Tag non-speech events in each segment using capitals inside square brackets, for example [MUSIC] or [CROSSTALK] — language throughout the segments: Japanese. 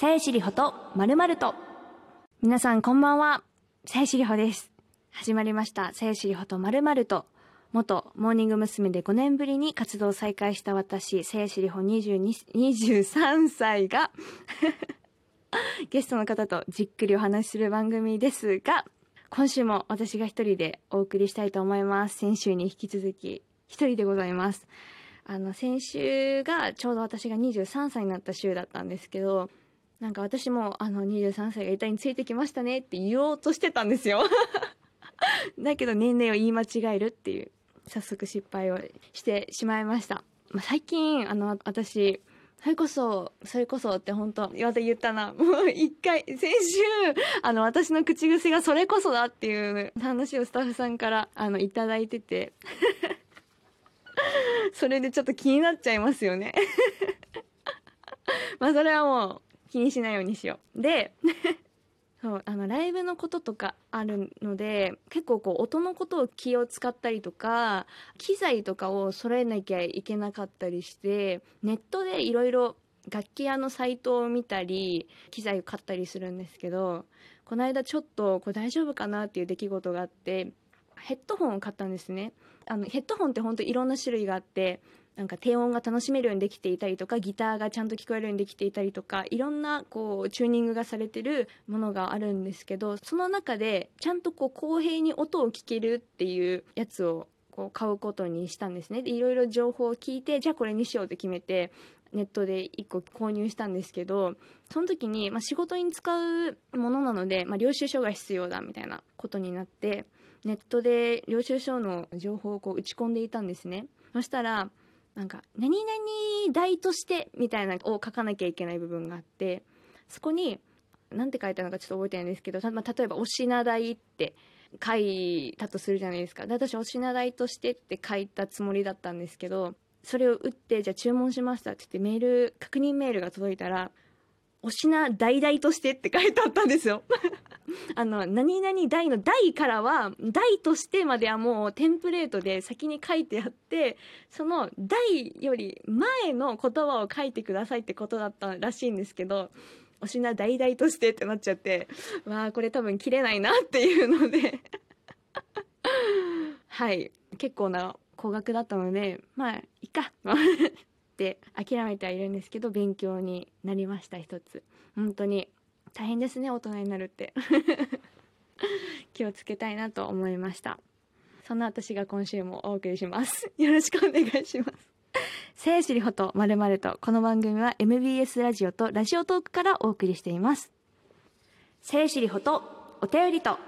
さやしりほとまるまると。皆さんこんばんは。さやしりほです。始まりました。さやしりほとまるまると。元モーニング娘。で5年ぶりに活動を再開した私、さやしりほ23歳が [LAUGHS] ゲストの方とじっくりお話しする番組ですが、今週も私が一人でお送りしたいと思います。先週に引き続き一人でございます。あの、先週がちょうど私が23歳になった週だったんですけど、なんか私もあの23歳が板についてきましたねって言おうとしてたんですよ。[LAUGHS] だけど年齢を言い間違えるっていう、早速失敗をしてしまいました。まあ、最近、あの、私、それこそ、それこそって本当また言ったな。[LAUGHS] もう一回、先週、あの、私の口癖がそれこそだっていう話をスタッフさんから、あの、いただいてて。[LAUGHS] それでちょっと気になっちゃいますよね。まあ、それはもう気にしないようにしよう。で、[LAUGHS] そう、あの、ライブのこととかあるので、結構こう、音のことを気を使ったりとか、機材とかを揃えなきゃいけなかったりして、ネットでいろいろ楽器屋のサイトを見たり、機材を買ったりするんですけど、この間ちょっと、これ大丈夫かなっていう出来事があって、ヘッドホンを買ったんですね。あの、ヘッドホンって本当いろんな種類があって、なんか低音が楽しめるようにできていたりとか、ギターがちゃんと聞こえるようにできていたりとか、いろんなこう、チューニングがされてるものがあるんですけど、その中で、ちゃんとこう、公平に音を聞けるっていうやつを、こう、買うことにしたんですね。で、いろいろ情報を聞いて、じゃあこれにしようって決めて、ネットで1個購入したんですけど、その時に、まあ、仕事に使うものなので、まあ、領収書が必要だみたいなことになって、ネットで領収書の情報をこう打ち込んでいたんですね。そしたら、なんか、何々代としてみたいなのを書かなきゃいけない部分があって、そこに、なんて書いたのかちょっと覚えてないんですけど、まあ、例えば、お品代って書いたとするじゃないですか。で、私、お品代としてって書いたつもりだったんですけど、それを打って、じゃあ注文しましたって言ってメール、確認メールが届いたら、お品代々としてって書いてあったんですよ。あの、何々代の代からは、代としてまではもうテンプレートで先に書いてあって、その代より前の言葉を書いてくださいってことだったらしいんですけど、お品代々としてってなっちゃって、わあこれ多分切れないなっていうので、はい。結構な高額だったので、まあ、いいか。って諦めてはいるんですけど、勉強になりました、一つ。本当に。大変ですね、大人になるって。[LAUGHS] 気をつけたいなと思いました。そんな私が今週もお送りします。よろしくお願いします。せいしりほとまるまると、この番組は MBS ラジオとラジオトークからお送りしています。せいしりほとお便りと、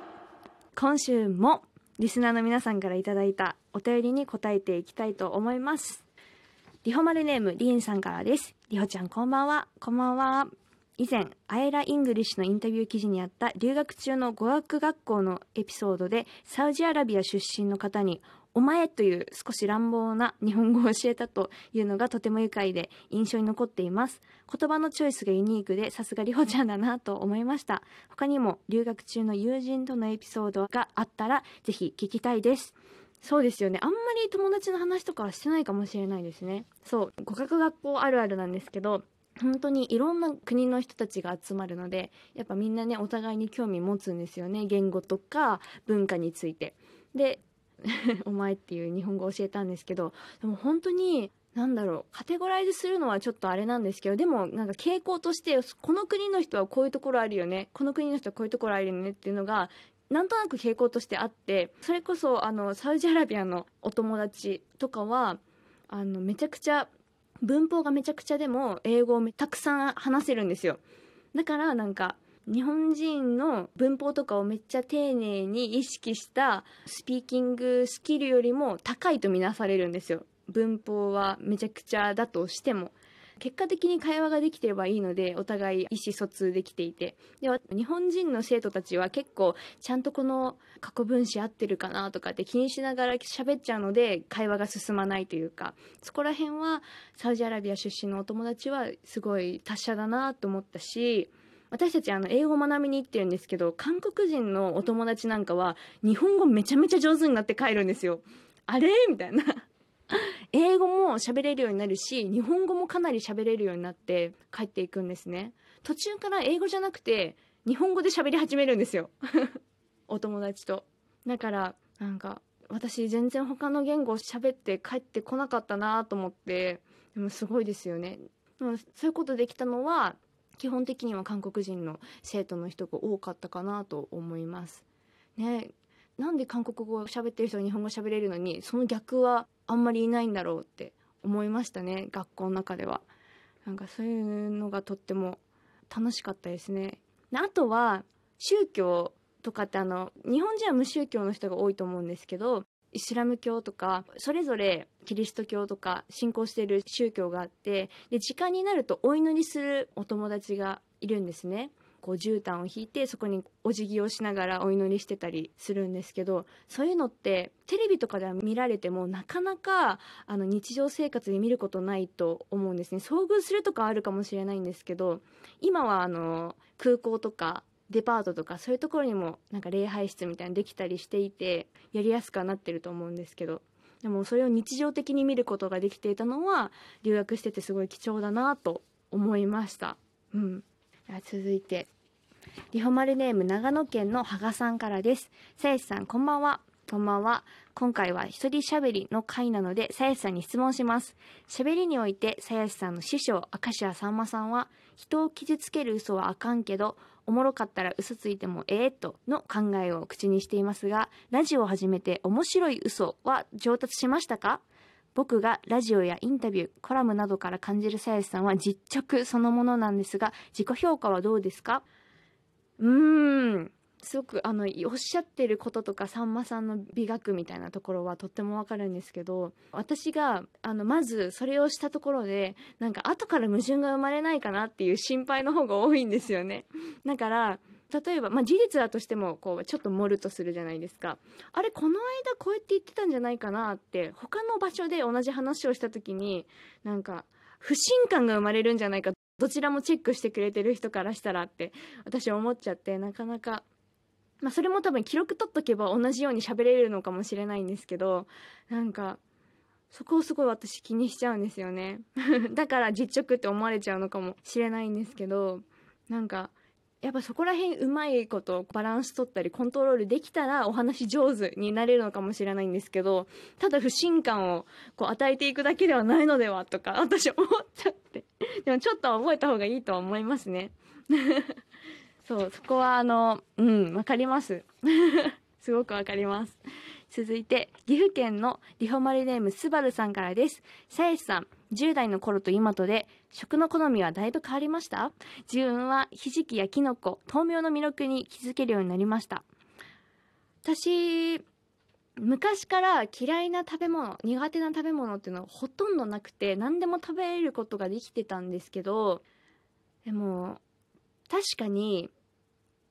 今週もリスナーの皆さんからいただいたお便りに答えていきたいと思います。リホマルネームリンさんからです。リホちゃんこんばんは。こんばんは。以前、アエラ・イングリッシュのインタビュー記事にあった留学中の語学学校のエピソードで、サウジアラビア出身の方に、お前という少し乱暴な日本語を教えたというのがとても愉快で印象に残っています。言葉のチョイスがユニークでさすがリホちゃんだなと思いました。他にも留学中の友人とのエピソードがあったらぜひ聞きたいです。そうですよね。あんまり友達の話とかはしてないかもしれないですね。そう。語学学校あるあるなんですけど、本当にいろんな国の人たちが集まるので、やっぱみんなね、お互いに興味持つんですよね。言語とか文化について。で、[LAUGHS] お前っていう日本語を教えたんですけど、でも本当に、なんだろう、カテゴライズするのはちょっとあれなんですけど、でもなんか傾向として、この国の人はこういうところあるよね、この国の人はこういうところあるよねっていうのが、なんとなく傾向としてあって、それこそ、あの、サウジアラビアのお友達とかは、あの、めちゃくちゃ、文法がめちゃくちゃでも、英語をたくさん話せるんですよ。だから、なんか、日本人の文法とかをめっちゃ丁寧に意識したスピーキングスキルよりも高いとみなされるんですよ。文法はめちゃくちゃだとしても。結果的に会話ができてればいいので、お互い意思疎通できていて。で、日本人の生徒たちは結構、ちゃんとこの過去分詞合ってるかなとかって気にしながら喋っちゃうので、会話が進まないというか、そこら辺は、サウジアラビア出身のお友達はすごい達者だなと思ったし、私たちあの英語を学びに行ってるんですけど、韓国人のお友達なんかは日本語めちゃめちゃ上手になって帰るんですよ。あれ？みたいな。英語も喋れるようになるし、日本語もかなり喋れるようになって帰っていくんですね。途中から英語じゃなくて日本語で喋り始めるんですよ。[LAUGHS] お友達と。だからなんか私全然他の言語を喋って帰ってこなかったなと思ってでもすごいですよね。そういうことできたのは基本的には韓国人の生徒の人が多かったかなと思います。ね。なんで韓国語を喋ってる人が日本語喋れるのにその逆はあんまりいないんだろうって思いましたね学校の中では。なんかそういうのがとっても楽しかったですね。あとは宗教とかってあの日本人は無宗教の人が多いと思うんですけどイスラム教とかそれぞれキリスト教とか信仰している宗教があってで時間になるとお祈りするお友達がいるんですね。こう絨毯を引いてそこにお辞儀をしながらお祈りしてたりするんですけどそういうのってテレビとかでは見られてもなかなかあの日常生活で見ることないと思うんですね。遭遇するとかあるかもしれないんですけど今はあの空港とかデパートとかそういうところにもなんか礼拝室みたいにできたりしていてやりやすくはなってると思うんですけどでもそれを日常的に見ることができていたのは留学しててすごい貴重だなと思いました。うん。続いて。リホマルネーム長野県の羽賀さんからです。さやしさんこんばんは。こんばんは。今回は一人喋りの回なのでさやしさんに質問します。喋りにおいてさやしさんの師匠明石家さんまさんは人を傷つける嘘はあかんけどおもろかったら嘘ついてもええとの考えを口にしていますがラジオを始めて面白い嘘は上達しましたか？僕がラジオやインタビューコラムなどから感じるさやしさんは実直そのものなんですが自己評価はどうですか？うーんすごくあのおっしゃってることとかさんまさんの美学みたいなところはとってもわかるんですけど私があのまずそれをしたところでなんか後から矛盾が生まれないかなっていう心配の方が多いんですよね。だから例えば、まあ、事実だとしてもこうちょっと盛るとするじゃないですか。あれこの間こうやって言ってたんじゃないかなって他の場所で同じ話をした時になんか不信感が生まれるんじゃないかどちらもチェックしてくれてる人からしたらって私思っちゃってなかなかまあそれも多分記録取っとけば同じように喋れるのかもしれないんですけどなんかそこをすごい私気にしちゃうんですよね。[LAUGHS] だから実直って思われちゃうのかもしれないんですけどなんかやっぱそこら辺うまいことバランス取ったりコントロールできたらお話上手になれるのかもしれないんですけどただ不信感をこう与えていくだけではないのではとか私思っちゃって。でもちょっと覚えた方がいいとは思いますね。[LAUGHS] そうそこはあのうんわかります。[LAUGHS] すごくわかります。続いて岐阜県のリホマリネームスバルさんからです。さやしさん10代の頃と今とで食の好みはだいぶ変わりました？自分はひじきやきのこ豆苗の魅力に気づけるようになりました。私昔から嫌いな食べ物苦手な食べ物っていうのはほとんどなくて何でも食べることができてたんですけどでも確かに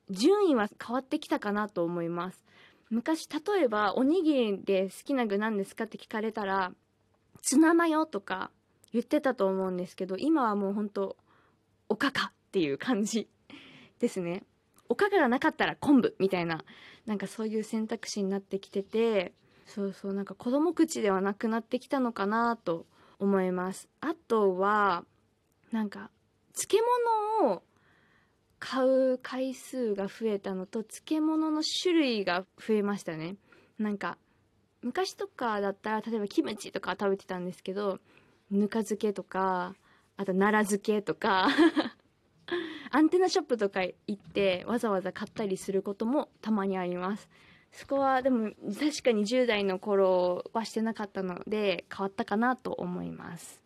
順位は変わってきたかなと思います。昔例えばおにぎりで好きな具なんですかって聞かれたらツナマヨとか言ってたと思うんですけど今はもうほんとおかかっていう感じ [LAUGHS] ですね。おかかがなかったら昆布みたいななんかそういう選択肢になってきててそうそうなんか子供口ではなくなってきたのかなと思います。あとはなんか漬物を買う回数が増えたのと漬物の種類が増えましたね。なんか昔とかだったら例えばキムチとか食べてたんですけどぬか漬けとかあと奈良漬けとか [LAUGHS] アンテナショップとか行ってわざわざ買ったりすることもたまにあります。そこはでも確かに10代の頃はしてなかったので変わったかなと思います。